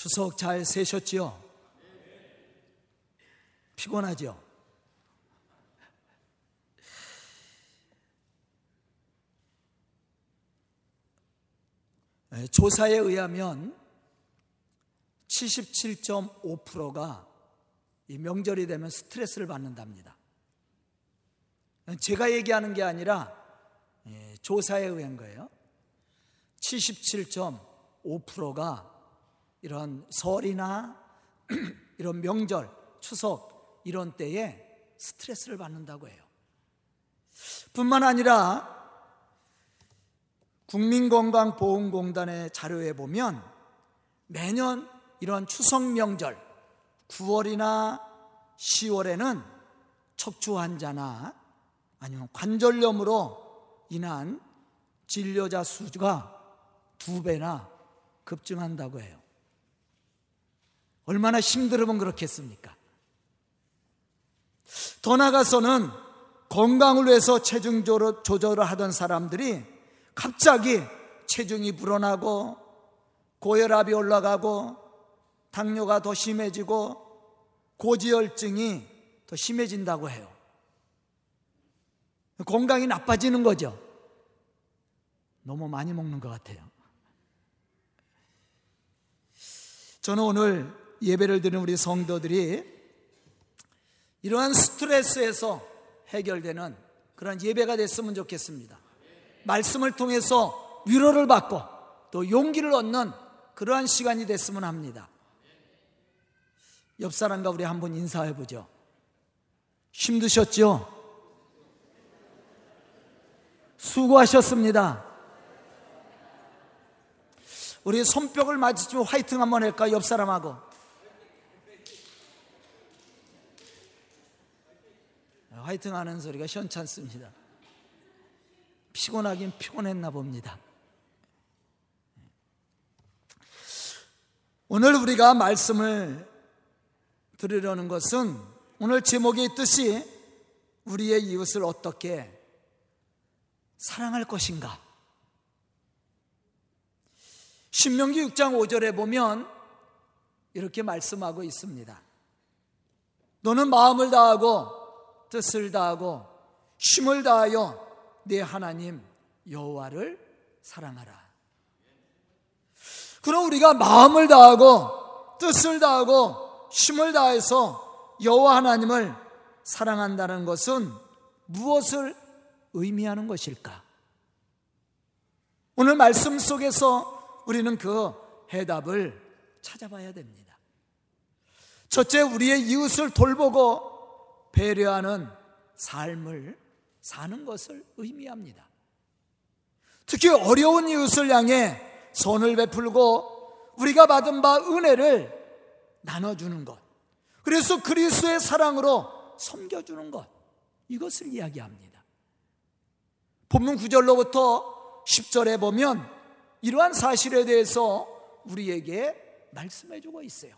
추석 잘 세셨지요? 피곤하죠? 네, 조사에 의하면 77.5%가 이 명절이 되면 스트레스를 받는답니다. 제가 얘기하는 게 아니라 예, 조사에 의한 거예요. 77.5%가 이런 설이나 이런 명절, 추석 이런 때에 스트레스를 받는다고 해요. 뿐만 아니라 국민건강보험공단의 자료에 보면 매년 이런 추석 명절 9월이나 10월에는 척추 환자나 아니면 관절염으로 인한 진료자 수가 두 배나 급증한다고 해요. 얼마나 힘들으면 그렇겠습니까? 더 나가서는 건강을 위해서 체중 조절을 하던 사람들이 갑자기 체중이 불어나고 고혈압이 올라가고 당뇨가 더 심해지고 고지혈증이 더 심해진다고 해요. 건강이 나빠지는 거죠. 너무 많이 먹는 것 같아요. 저는 오늘 예배를 드리는 우리 성도들이 이러한 스트레스에서 해결되는 그런 예배가 됐으면 좋겠습니다. 말씀을 통해서 위로를 받고 또 용기를 얻는 그러한 시간이 됐으면 합니다. 옆 사람과 우리 한번 인사해 보죠. 힘드셨죠? 수고하셨습니다. 우리 손뼉을 맞으시면 화이팅 한번 할까? 옆 사람하고. 화이팅 하는 소리가 현찮습니다. 피곤하긴 피곤했나 봅니다. 오늘 우리가 말씀을 들으려는 것은 오늘 제목에 있듯이 우리의 이웃을 어떻게 사랑할 것인가? 신명기 6장 5절에 보면 이렇게 말씀하고 있습니다. 너는 마음을 다하고 뜻을 다하고 힘을 다하여 내 하나님 여호와를 사랑하라. 그럼 우리가 마음을 다하고 뜻을 다하고 힘을 다해서 여호와 하나님을 사랑한다는 것은 무엇을 의미하는 것일까? 오늘 말씀 속에서 우리는 그 해답을 찾아봐야 됩니다. 첫째, 우리의 이웃을 돌보고 배려하는 삶을 사는 것을 의미합니다. 특히 어려운 이웃을 향해 손을 베풀고 우리가 받은 바 은혜를 나눠주는 것. 그래서 그리스의 사랑으로 섬겨주는 것. 이것을 이야기합니다. 본문 9절로부터 10절에 보면 이러한 사실에 대해서 우리에게 말씀해 주고 있어요.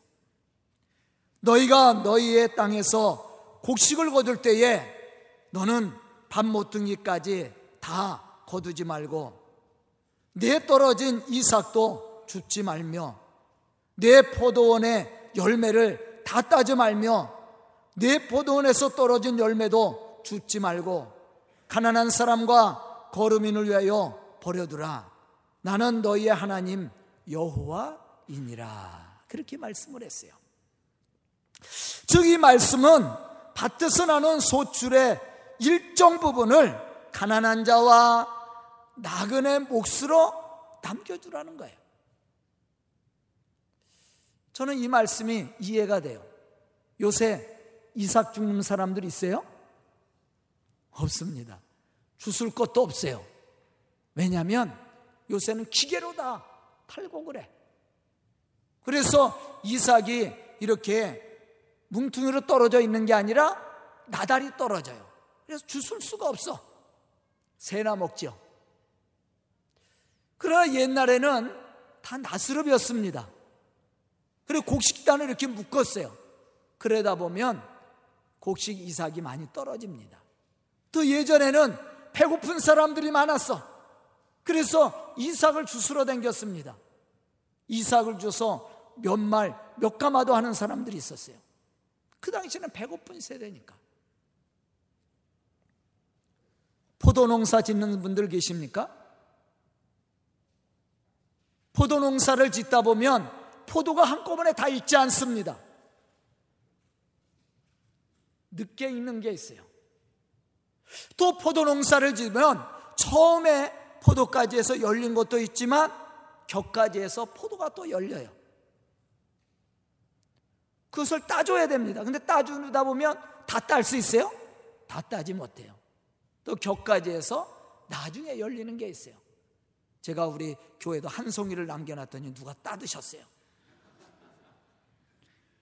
너희가 너희의 땅에서 곡식을 거둘 때에 너는 밥 모퉁이까지 다 거두지 말고 내 떨어진 이삭도 줍지 말며 내 포도원의 열매를 다 따지 말며 내 포도원에서 떨어진 열매도 줍지 말고 가난한 사람과 거름인을 위하여 버려두라. 나는 너희의 하나님 여호와이니라. 그렇게 말씀을 했어요. 즉 이 말씀은 밭에서 나는 소출의 일정 부분을 가난한 자와 나그네 몫으로 남겨주라는 거예요. 저는 이 말씀이 이해가 돼요. 요새 이삭 죽는 사람들 있어요? 없습니다. 주술 것도 없어요. 왜냐하면 요새는 기계로 다 팔고 그래. 그래서 이삭이 이렇게 뭉퉁이로 떨어져 있는 게 아니라 나달이 떨어져요. 그래서 주술 수가 없어. 새나 먹죠. 그러나 옛날에는 다 나스럽이었습니다. 그리고 곡식단을 이렇게 묶었어요. 그러다 보면 곡식 이삭이 많이 떨어집니다. 또 예전에는 배고픈 사람들이 많았어. 그래서 이삭을 주스러 댕겼습니다. 이삭을 줘서 몇 말, 몇 가마도 하는 사람들이 있었어요. 그 당시에는 배고픈 세대니까. 포도 농사 짓는 분들 계십니까? 포도 농사를 짓다 보면 포도가 한꺼번에 다 익지 않습니다. 늦게 익는 게 있어요. 또 포도 농사를 지으면 처음에 포도까지 해서 열린 것도 있지만 격까지 해서 포도가 또 열려요. 그것을 따줘야 됩니다. 근데 따주다 보면 다 딸 수 있어요? 다 따지 못해요. 또 격까지 해서 나중에 열리는 게 있어요. 제가 우리 교회도 한 송이를 남겨놨더니 누가 따드셨어요.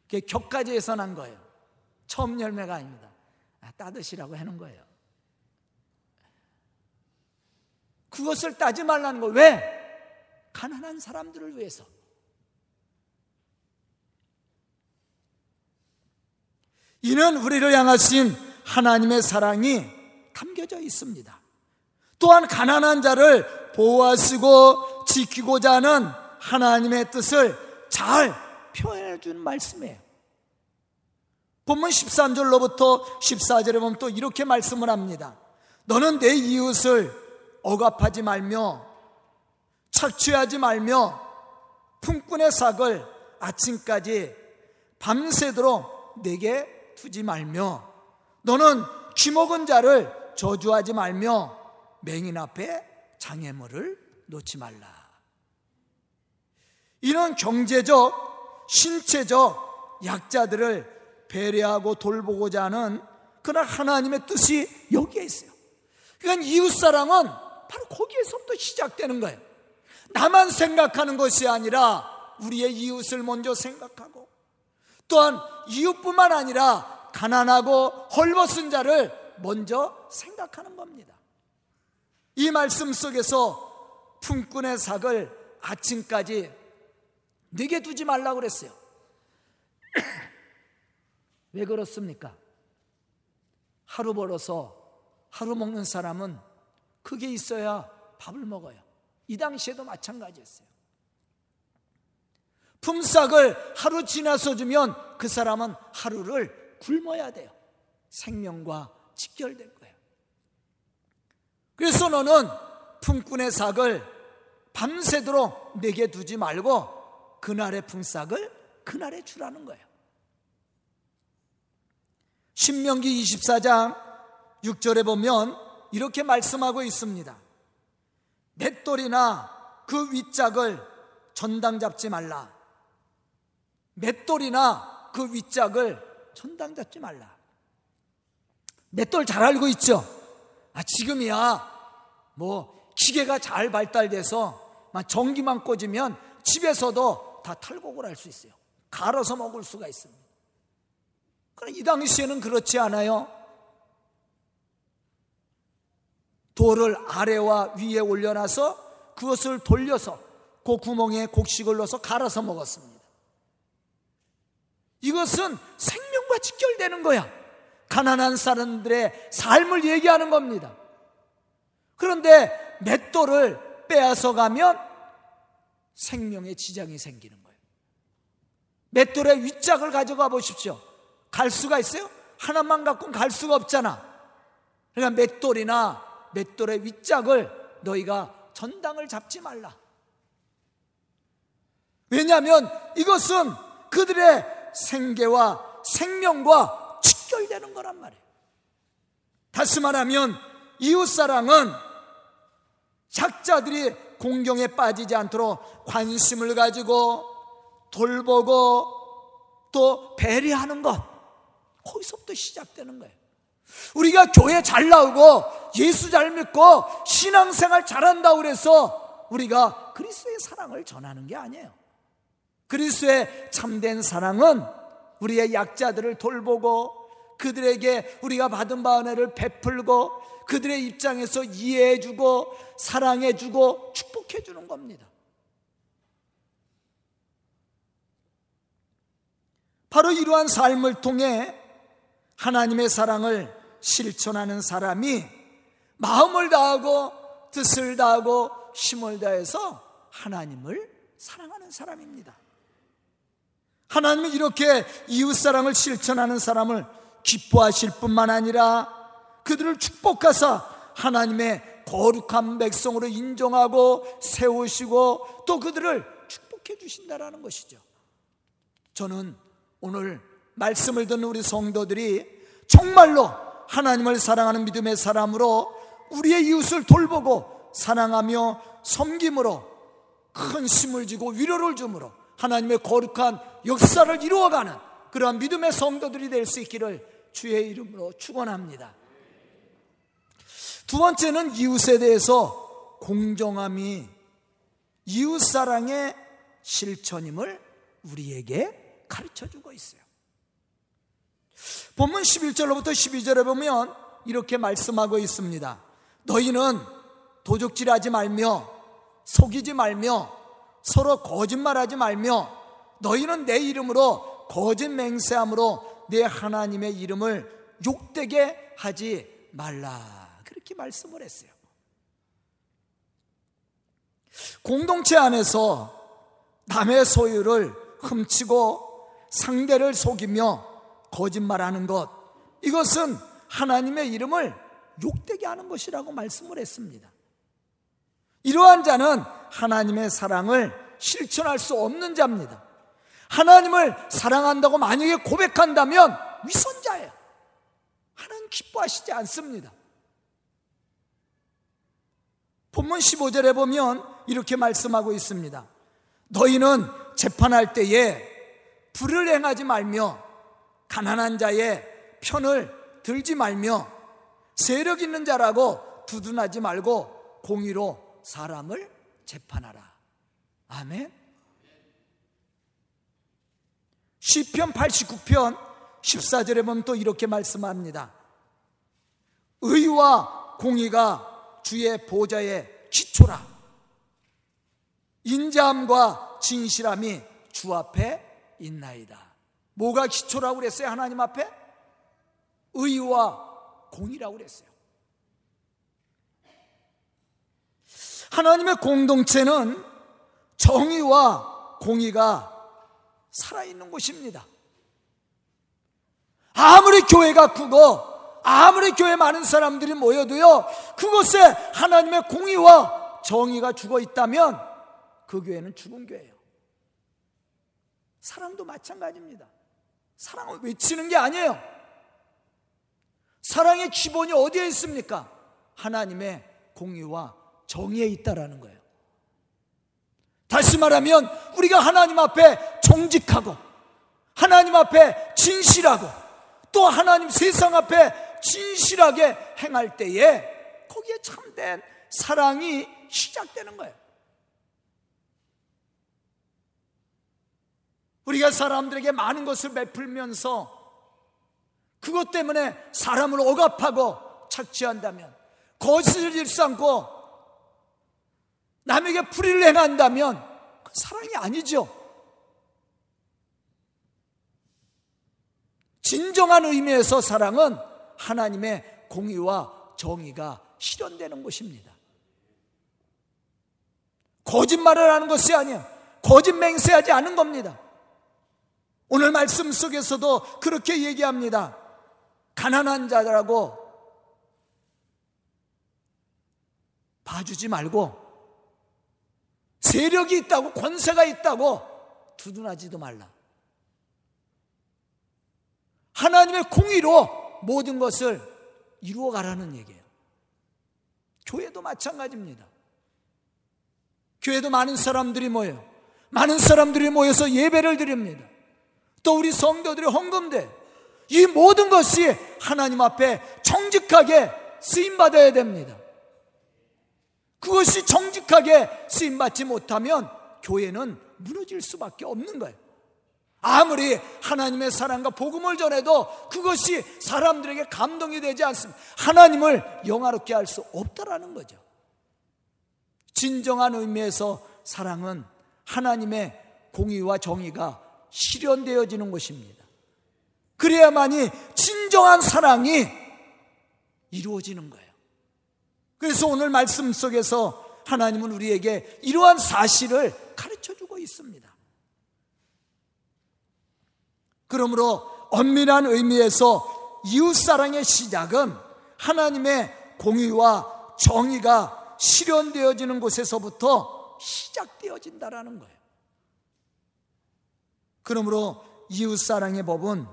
그게 격까지 해서 난 거예요. 처음 열매가 아닙니다. 아, 따드시라고 하는 거예요. 그것을 따지 말라는 거 왜? 가난한 사람들을 위해서. 이는 우리를 향하신 하나님의 사랑이 담겨져 있습니다. 또한 가난한 자를 보호하시고 지키고자 하는 하나님의 뜻을 잘 표현해 준 말씀이에요. 본문 13절로부터 14절에 보면 또 이렇게 말씀을 합니다. 너는 내 이웃을 억압하지 말며 착취하지 말며 품꾼의 삭을 아침까지 밤새도록 내게 두지 말며 너는 귀먹은 자를 저주하지 말며 맹인 앞에 장애물을 놓지 말라. 이런 경제적, 신체적 약자들을 배려하고 돌보고자 하는 그런 하나님의 뜻이 여기에 있어요. 그러니까 이웃사랑은 바로 거기에서부터 시작되는 거예요. 나만 생각하는 것이 아니라 우리의 이웃을 먼저 생각하고 또한 이웃뿐만 아니라 가난하고 헐벗은 자를 먼저 생각하는 겁니다. 이 말씀 속에서 품꾼의 삭을 아침까지 내게 두지 말라고 그랬어요. 왜 그렇습니까? 하루 벌어서 하루 먹는 사람은 그게 있어야 밥을 먹어요. 이 당시에도 마찬가지였어요. 품삯을 하루 지나서 주면 그 사람은 하루를 굶어야 돼요. 생명과 직결된 거예요. 그래서 너는 품꾼의 삭을 밤새도록 내게 두지 말고 그날의 품삯을 그날에 주라는 거예요. 신명기 24장 6절에 보면 이렇게 말씀하고 있습니다. 맷돌이나 그 윗짝을 전당 잡지 말라. 맷돌이나 그 윗짝을 전당 잡지 말라. 맷돌 잘 알고 있죠? 아, 지금이야, 뭐, 기계가 잘 발달돼서 전기만 꽂으면 집에서도 다 탈곡을 할 수 있어요. 갈아서 먹을 수가 있습니다. 그러나 이 당시에는 그렇지 않아요. 돌을 아래와 위에 올려놔서 그것을 돌려서 그 구멍에 곡식을 넣어서 갈아서 먹었습니다. 이것은 생 명과 직결되는 거야. 가난한 사람들의 삶을 얘기하는 겁니다. 그런데 맷돌을 빼앗아 가면 생명에 지장이 생기는 거예요. 맷돌의 윗짝을 가져가 보십시오. 갈 수가 있어요? 하나만 갖고는 갈 수가 없잖아. 그러니까 맷돌이나 맷돌의 윗짝을 너희가 전당을 잡지 말라. 왜냐하면 이것은 그들의 생계와 생명과 직결되는 거란 말이에요. 다시 말하면 이웃사랑은 작자들이 공경에 빠지지 않도록 관심을 가지고 돌보고 또 배려하는 것 거기서부터 시작되는 거예요. 우리가 교회 잘 나오고 예수 잘 믿고 신앙생활 잘한다고 그래서 우리가 그리스도의 사랑을 전하는 게 아니에요. 그리스도의 참된 사랑은 우리의 약자들을 돌보고 그들에게 우리가 받은 바 은혜를 베풀고 그들의 입장에서 이해해주고 사랑해주고 축복해주는 겁니다. 바로 이러한 삶을 통해 하나님의 사랑을 실천하는 사람이 마음을 다하고 뜻을 다하고 힘을 다해서 하나님을 사랑하는 사람입니다. 하나님은 이렇게 이웃사랑을 실천하는 사람을 기뻐하실 뿐만 아니라 그들을 축복하사 하나님의 거룩한 백성으로 인정하고 세우시고 또 그들을 축복해 주신다라는 것이죠. 저는 오늘 말씀을 듣는 우리 성도들이 정말로 하나님을 사랑하는 믿음의 사람으로 우리의 이웃을 돌보고 사랑하며 섬김으로 큰 힘을 지고 위로를 주므로 하나님의 거룩한 역사를 이루어가는 그러한 믿음의 성도들이 될 수 있기를 주의 이름으로 축원합니다. 두 번째는 이웃에 대해서 공정함이 이웃 사랑의 실천임을 우리에게 가르쳐 주고 있어요. 본문 11절로부터 12절에 보면 이렇게 말씀하고 있습니다. 너희는 도적질하지 말며 속이지 말며 서로 거짓말하지 말며 너희는 내 이름으로 거짓 맹세함으로 내 하나님의 이름을 욕되게 하지 말라. 그렇게 말씀을 했어요. 공동체 안에서 남의 소유를 훔치고 상대를 속이며 거짓말하는 것 이것은 하나님의 이름을 욕되게 하는 것이라고 말씀을 했습니다. 이러한 자는 하나님의 사랑을 실천할 수 없는 자입니다. 하나님을 사랑한다고 만약에 고백한다면 위선자예요. 하나님 기뻐하시지 않습니다. 본문 15절에 보면 이렇게 말씀하고 있습니다. 너희는 재판할 때에 불을 행하지 말며 가난한 자의 편을 들지 말며 세력 있는 자라고 두둔하지 말고 공의로 사람을 재판하라. 아멘. 시편 89편 14절에 보면 또 이렇게 말씀합니다. 의와 공의가 주의 보좌의 기초라. 인자함과 진실함이 주 앞에 있나이다. 뭐가 기초라고 그랬어요? 하나님 앞에? 의와 공의라고 그랬어요. 하나님의 공동체는 정의와 공의가 살아있는 곳입니다. 아무리 교회가 크고 아무리 교회 많은 사람들이 모여도요, 그곳에 하나님의 공의와 정의가 죽어 있다면 그 교회는 죽은 교회예요. 사랑도 마찬가지입니다. 사랑을 외치는 게 아니에요. 사랑의 기본이 어디에 있습니까? 하나님의 공의와 정의에 있다라는 거예요. 다시 말하면 우리가 하나님 앞에 정직하고 하나님 앞에 진실하고 또 하나님 세상 앞에 진실하게 행할 때에 거기에 참된 사랑이 시작되는 거예요. 우리가 사람들에게 많은 것을 베풀면서 그것 때문에 사람을 억압하고 착취한다면 거짓을 일삼고 남에게 불의를 행한다면 그 사랑이 아니죠. 진정한 의미에서 사랑은 하나님의 공의와 정의가 실현되는 것입니다. 거짓말을 하는 것이 아니야. 거짓 맹세하지 않은 겁니다. 오늘 말씀 속에서도 그렇게 얘기합니다. 가난한 자라고 봐주지 말고 세력이 있다고 권세가 있다고 두둔하지도 말라. 하나님의 공의로 모든 것을 이루어 가라는 얘기예요. 교회도 마찬가지입니다. 교회도 많은 사람들이 모여 많은 사람들이 모여서 예배를 드립니다. 또 우리 성도들이 헌금돼 이 모든 것이 하나님 앞에 정직하게 쓰임 받아야 됩니다. 그것이 정직하게 쓰임 받지 못하면 교회는 무너질 수밖에 없는 거예요. 아무리 하나님의 사랑과 복음을 전해도 그것이 사람들에게 감동이 되지 않습니다. 하나님을 영화롭게 할 수 없다라는 거죠. 진정한 의미에서 사랑은 하나님의 공의와 정의가 실현되어지는 것입니다. 그래야만이 진정한 사랑이 이루어지는 거예요. 그래서 오늘 말씀 속에서 하나님은 우리에게 이러한 사실을 가르쳐 주고 있습니다. 그러므로 엄밀한 의미에서 이웃사랑의 시작은 하나님의 공의와 정의가 실현되어지는 곳에서부터 시작되어진다라는 거예요. 그러므로 이웃사랑의 법은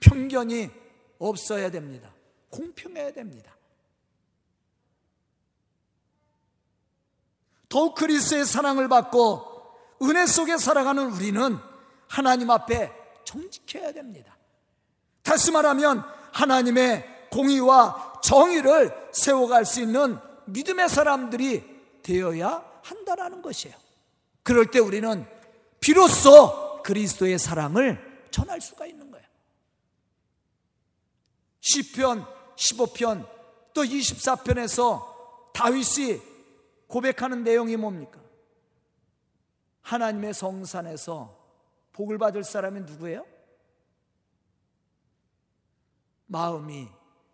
편견이 없어야 됩니다. 공평해야 됩니다. 더욱 그리스의 사랑을 받고 은혜 속에 살아가는 우리는 하나님 앞에 정직해야 됩니다. 다시 말하면 하나님의 공의와 정의를 세워갈 수 있는 믿음의 사람들이 되어야 한다라는 것이에요. 그럴 때 우리는 비로소 그리스도의 사랑을 전할 수가 있는 거예요. 시편 15편 또 24편에서 다윗이 고백하는 내용이 뭡니까? 하나님의 성산에서 복을 받을 사람이 누구예요? 마음이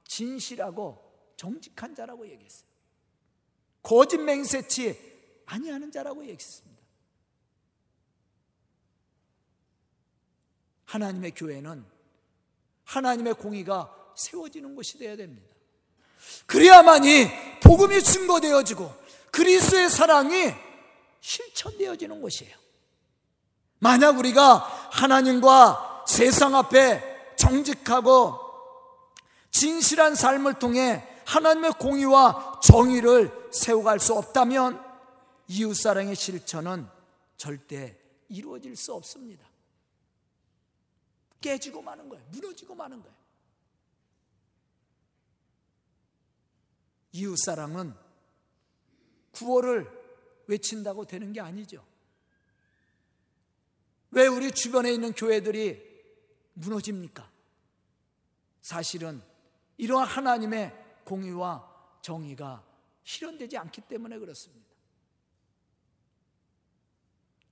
진실하고 정직한 자라고 얘기했어요. 거짓 맹세치 아니하는 자라고 얘기했습니다. 하나님의 교회는 하나님의 공의가 세워지는 곳이 되어야 됩니다. 그래야만이 복음이 증거되어지고 그리스의 사랑이 실천되어지는 곳이에요. 만약 우리가 하나님과 세상 앞에 정직하고 진실한 삶을 통해 하나님의 공의와 정의를 세워갈 수 없다면 이웃사랑의 실천은 절대 이루어질 수 없습니다. 깨지고 마는 거예요. 무너지고 마는 거예요. 이웃사랑은 구호를 외친다고 되는 게 아니죠. 왜 우리 주변에 있는 교회들이 무너집니까? 사실은 이러한 하나님의 공의와 정의가 실현되지 않기 때문에 그렇습니다.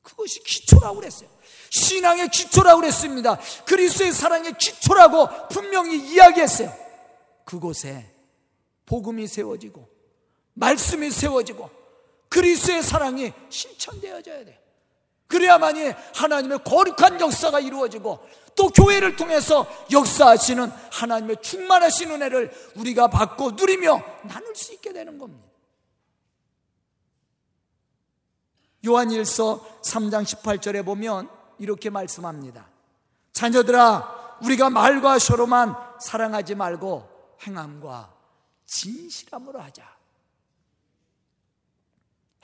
그것이 기초라고 그랬어요. 신앙의 기초라고 그랬습니다. 그리스의 사랑의 기초라고 분명히 이야기했어요. 그곳에 복음이 세워지고 말씀이 세워지고 그리스의 사랑이 실천되어져야 돼요. 그래야만이 하나님의 거룩한 역사가 이루어지고 또 교회를 통해서 역사하시는 하나님의 충만하신 은혜를 우리가 받고 누리며 나눌 수 있게 되는 겁니다. 요한일서 3장 18절에 보면 이렇게 말씀합니다. 자녀들아, 우리가 말과 쇼로만 사랑하지 말고 행함과 진실함으로 하자.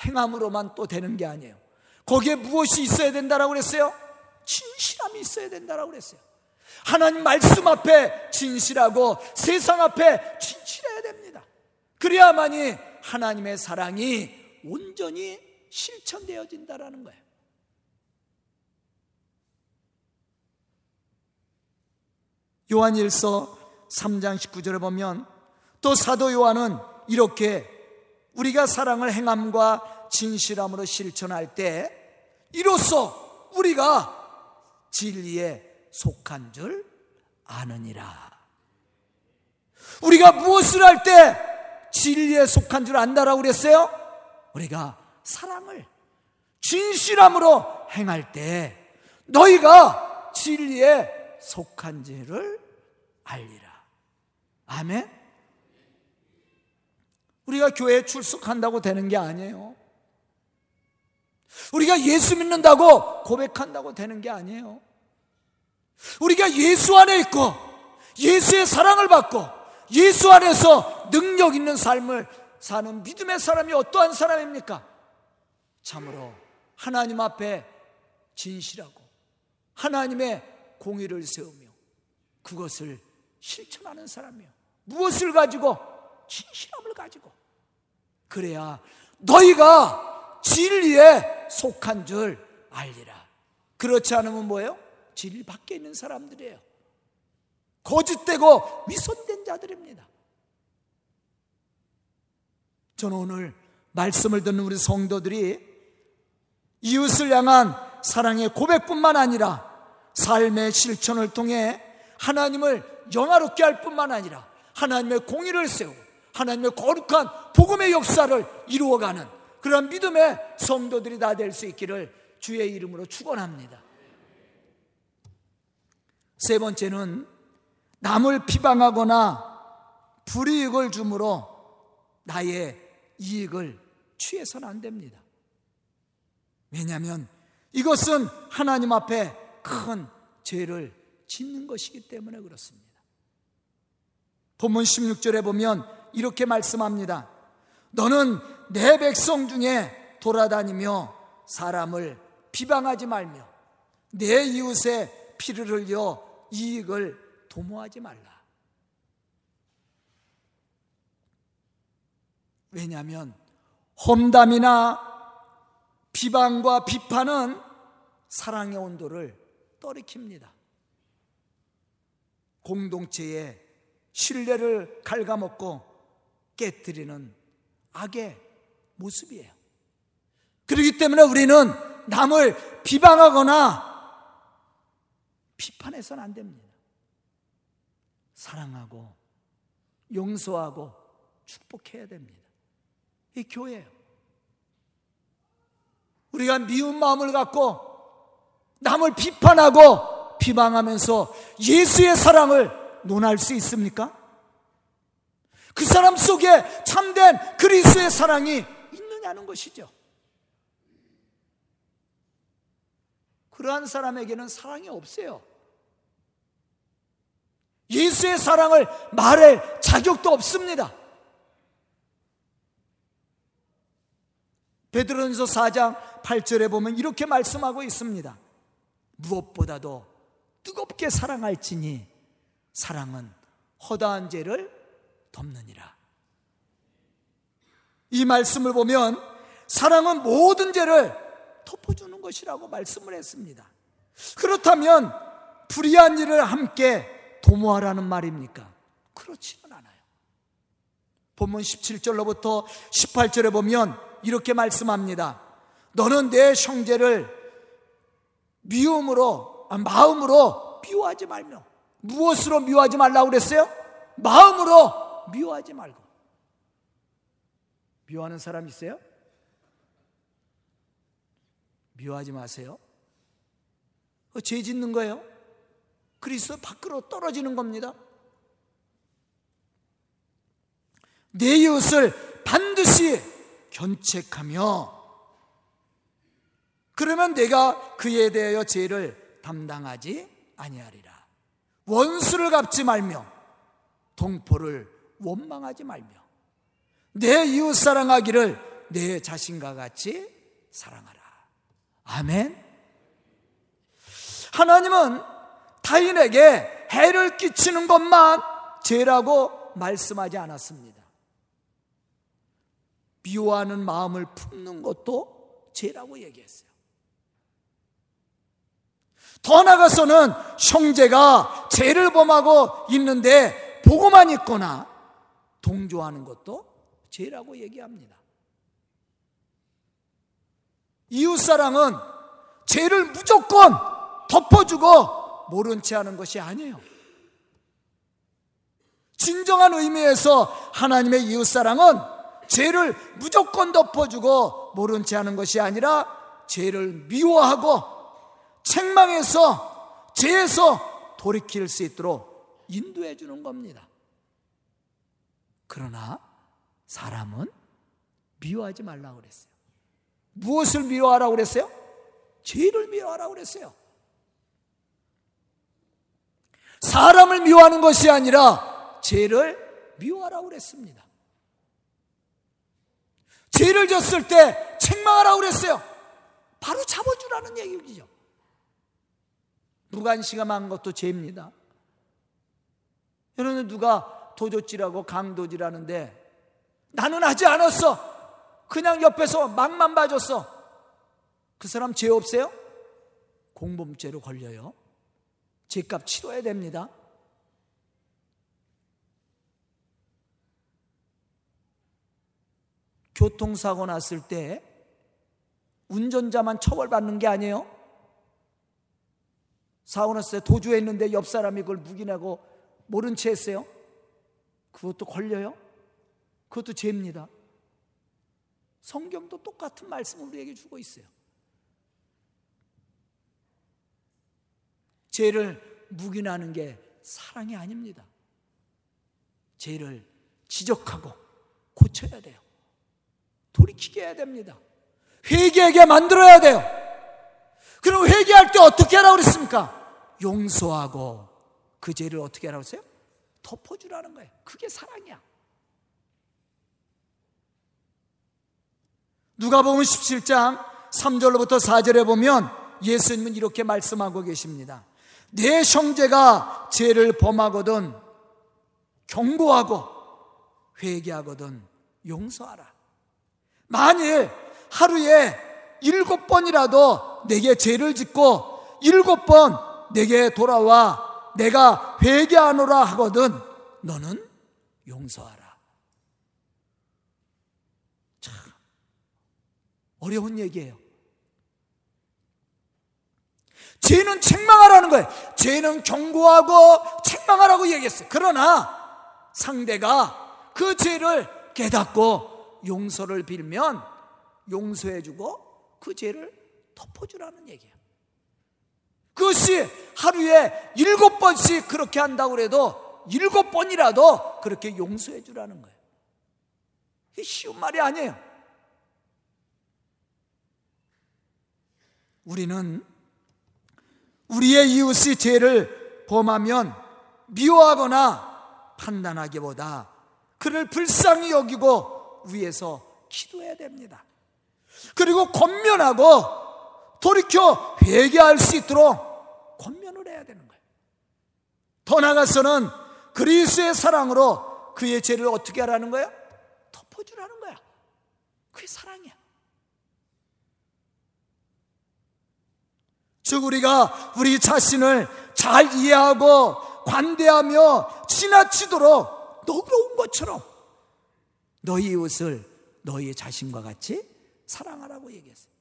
행함으로만 또 되는 게 아니에요. 거기에 무엇이 있어야 된다라고 그랬어요? 진실함이 있어야 된다라고 그랬어요. 하나님 말씀 앞에 진실하고 세상 앞에 진실해야 됩니다. 그래야만이 하나님의 사랑이 온전히 실천되어진다라는 거예요. 요한일서 3장 19절에 보면 또 사도 요한은 이렇게 우리가 사랑을 행함과 진실함으로 실천할 때 이로써 우리가 진리에 속한 줄 아느니라. 우리가 무엇을 할 때 진리에 속한 줄 안다라고 그랬어요? 우리가 사랑을 진실함으로 행할 때 너희가 진리에 속한 줄을 알리라. 아멘. 우리가 교회에 출석한다고 되는 게 아니에요. 우리가 예수 믿는다고 고백한다고 되는 게 아니에요. 우리가 예수 안에 있고 예수의 사랑을 받고 예수 안에서 능력 있는 삶을 사는 믿음의 사람이 어떠한 사람입니까? 참으로 하나님 앞에 진실하고 하나님의 공의를 세우며 그것을 실천하는 사람이요. 무엇을 가지고? 진실함을 가지고. 그래야 너희가 진리에 속한 줄 알리라. 그렇지 않으면 뭐예요? 진리 밖에 있는 사람들이에요. 거짓되고 위선된 자들입니다. 저는 오늘 말씀을 듣는 우리 성도들이 이웃을 향한 사랑의 고백뿐만 아니라 삶의 실천을 통해 하나님을 영화롭게 할 뿐만 아니라 하나님의 공의를 세우고 하나님의 거룩한 복음의 역사를 이루어가는 그런 믿음의 성도들이 다 될 수 있기를 주의 이름으로 축원합니다. 세 번째는 남을 비방하거나 불이익을 주므로 나의 이익을 취해서는 안 됩니다. 왜냐하면 이것은 하나님 앞에 큰 죄를 짓는 것이기 때문에 그렇습니다. 본문 16절에 보면 이렇게 말씀합니다. 너는 내 백성 중에 돌아다니며 사람을 비방하지 말며 내 이웃의 피를 흘려 이익을 도모하지 말라. 왜냐하면 험담이나 비방과 비판은 사랑의 온도를 떨이킵니다. 공동체의 신뢰를 갉아먹고 깨뜨리는 악의 모습이에요. 그렇기 때문에 우리는 남을 비방하거나 비판해서는 안 됩니다. 사랑하고 용서하고 축복해야 됩니다. 이 교회예요. 우리가 미운 마음을 갖고 남을 비판하고 비방하면서 예수의 사랑을 논할 수 있습니까? 그 사람 속에 참된 그리스의 사랑이 있느냐는 것이죠. 그러한 사람에게는 사랑이 없어요. 예수의 사랑을 말할 자격도 없습니다. 베드로전서 4장 8절에 보면 이렇게 말씀하고 있습니다. 무엇보다도 뜨겁게 사랑할지니 사랑은 허다한 죄를 덮느니라. 이 말씀을 보면 사랑은 모든 죄를 덮어주는 것이라고 말씀을 했습니다. 그렇다면 불의한 일을 함께 도모하라는 말입니까? 그렇지는 않아요. 본문 17절로부터 18절에 보면 이렇게 말씀합니다. 너는 내 형제를 미움으로, 아, 마음으로 미워하지 말며 무엇으로 미워하지 말라고 그랬어요? 마음으로 미워하지 말고. 미워하는 사람 있어요? 미워하지 마세요. 죄 짓는 거예요. 그리스도 밖으로 떨어지는 겁니다. 내 이웃을 반드시 견책하며 그러면 내가 그에 대하여 죄를 담당하지 아니하리라. 원수를 갚지 말며 동포를 원망하지 말며 내 이웃 사랑하기를 내 자신과 같이 사랑하라. 아멘. 하나님은 타인에게 해를 끼치는 것만 죄라고 말씀하지 않았습니다. 미워하는 마음을 품는 것도 죄라고 얘기했어요. 더 나가서는 형제가 죄를 범하고 있는데 보고만 있거나 동조하는 것도 죄라고 얘기합니다. 이웃사랑은 죄를 무조건 덮어주고 모른 채 하는 것이 아니에요. 진정한 의미에서 하나님의 이웃사랑은 죄를 무조건 덮어주고 모른 채 하는 것이 아니라 죄를 미워하고 책망해서 죄에서 돌이킬 수 있도록 인도해 주는 겁니다. 그러나 사람은 미워하지 말라고 그랬어요. 무엇을 미워하라고 그랬어요? 죄를 미워하라고 그랬어요. 사람을 미워하는 것이 아니라 죄를 미워하라고 그랬습니다. 죄를 졌을 때 책망하라고 그랬어요. 바로 잡아주라는 얘기죠. 무관심한 것도 죄입니다. 여러분 누가 도적질하고 강도질하는데 나는 하지 않았어. 그냥 옆에서 막만 봐줬어. 그 사람 죄 없어요? 공범죄로 걸려요. 죄값 치러야 됩니다. 교통사고 났을 때 운전자만 처벌받는 게 아니에요. 사고 났을 때 도주해 있는데 옆 사람이 그걸 묵인하고 모른 채 했어요. 그것도 걸려요? 그것도 죄입니다. 성경도 똑같은 말씀을 우리에게 주고 있어요. 죄를 묵인하는 게 사랑이 아닙니다. 죄를 지적하고 고쳐야 돼요. 돌이키게 해야 됩니다. 회개하게 만들어야 돼요. 그럼 회개할 때 어떻게 하라고 그랬습니까? 용서하고 그 죄를 어떻게 하라고 했어요? 덮어주라는 거예요. 그게 사랑이야. 누가 보면 17장 3절로부터 4절에 보면 예수님은 이렇게 말씀하고 계십니다. 내 형제가 죄를 범하거든 경고하고 회개하거든 용서하라. 만일 하루에 일곱 번이라도 내게 죄를 짓고 일곱 번 내게 돌아와 내가 회개하노라 하거든 너는 용서하라. 참 어려운 얘기예요. 죄는 책망하라는 거예요. 죄는 경고하고 책망하라고 얘기했어요. 그러나 상대가 그 죄를 깨닫고 용서를 빌면 용서해주고 그 죄를 덮어주라는 얘기예요. 그것이 하루에 일곱 번씩 그렇게 한다고 해도 일곱 번이라도 그렇게 용서해 주라는 거예요. 쉬운 말이 아니에요. 우리는 우리의 이웃이 죄를 범하면 미워하거나 판단하기보다 그를 불쌍히 여기고 위에서 기도해야 됩니다. 그리고 권면하고 돌이켜 회개할 수 있도록 해야 되는 거예요. 더 나아가서는 그리스의 사랑으로 그의 죄를 어떻게 하라는 거예요? 덮어주라는 거야. 그게 사랑이야. 즉 우리가 우리 자신을 잘 이해하고 관대하며 지나치도록 너그러운 것처럼 너희 이웃을 너희 자신과 같이 사랑하라고 얘기했어요.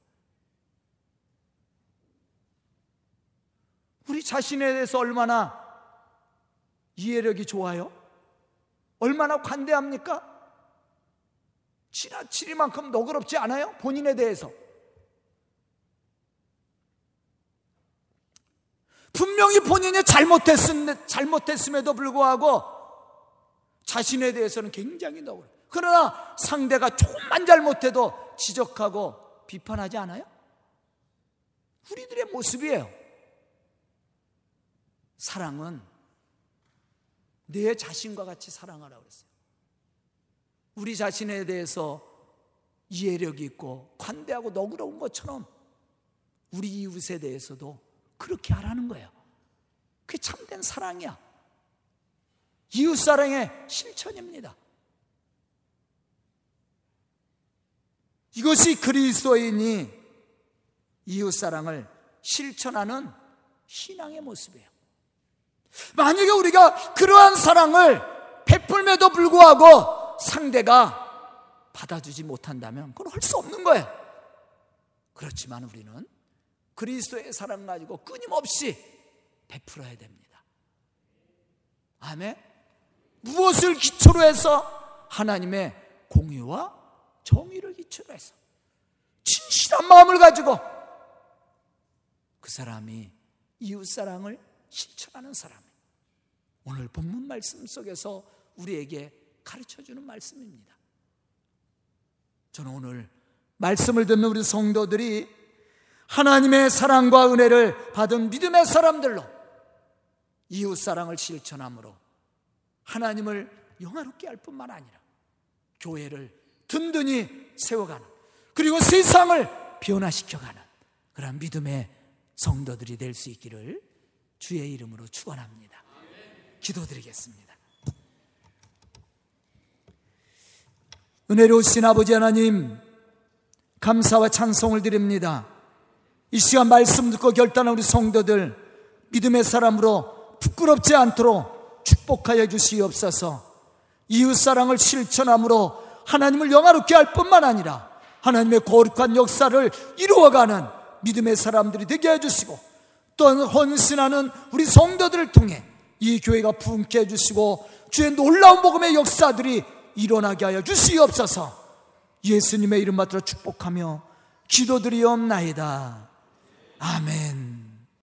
우리 자신에 대해서 얼마나 이해력이 좋아요? 얼마나 관대합니까? 지나치리만큼 너그럽지 않아요? 본인에 대해서. 분명히 본인이 잘못했음, 잘못했음에도 불구하고 자신에 대해서는 굉장히 너그러 그러나 상대가 조금만 잘못해도 지적하고 비판하지 않아요? 우리들의 모습이에요. 사랑은 내 자신과 같이 사랑하라고 그랬어요. 우리 자신에 대해서 이해력이 있고 관대하고 너그러운 것처럼 우리 이웃에 대해서도 그렇게 하라는 거예요. 그게 참된 사랑이야. 이웃 사랑의 실천입니다. 이것이 그리스도인이 이웃 사랑을 실천하는 신앙의 모습이에요. 만약에 우리가 그러한 사랑을 베풀매도 불구하고 상대가 받아주지 못한다면 그건 할 수 없는 거예요. 그렇지만 우리는 그리스도의 사랑 가지고 끊임없이 베풀어야 됩니다. 아멘. 무엇을 기초로 해서 하나님의 공의와 정의를 기초로 해서 진실한 마음을 가지고 그 사람이 이웃 사랑을 실천하는 사람이에요. 오늘 본문 말씀 속에서 우리에게 가르쳐 주는 말씀입니다. 저는 오늘 말씀을 듣는 우리 성도들이 하나님의 사랑과 은혜를 받은 믿음의 사람들로 이웃 사랑을 실천함으로 하나님을 영화롭게 할 뿐만 아니라 교회를 든든히 세워가는 그리고 세상을 변화시켜가는 그런 믿음의 성도들이 될 수 있기를 주의 이름으로 축원합니다. 기도드리겠습니다. 은혜로우신 아버지 하나님 감사와 찬송을 드립니다. 이 시간 말씀 듣고 결단한 우리 성도들 믿음의 사람으로 부끄럽지 않도록 축복하여 주시옵소서. 이웃 사랑을 실천함으로 하나님을 영화롭게 할 뿐만 아니라 하나님의 거룩한 역사를 이루어가는 믿음의 사람들이 되게 해주시고 또한 헌신하는 우리 성도들을 통해 이 교회가 부흥케 해주시고 주의 놀라운 복음의 역사들이 일어나게 하여 주시옵소서 예수님의 이름 받들어 축복하며 기도드리옵나이다. 아멘.